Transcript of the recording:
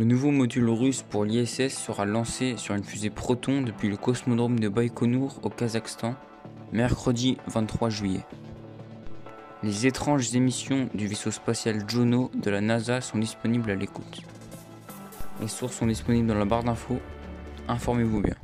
Le nouveau module russe pour l'ISS sera lancé sur une fusée Proton depuis le cosmodrome de Baïkonour au Kazakhstan, mercredi 23 juillet. Les étranges émissions du vaisseau spatial Juno de la NASA sont disponibles à l'écoute. Les sources sont disponibles dans la barre d'infos. Informez-vous bien.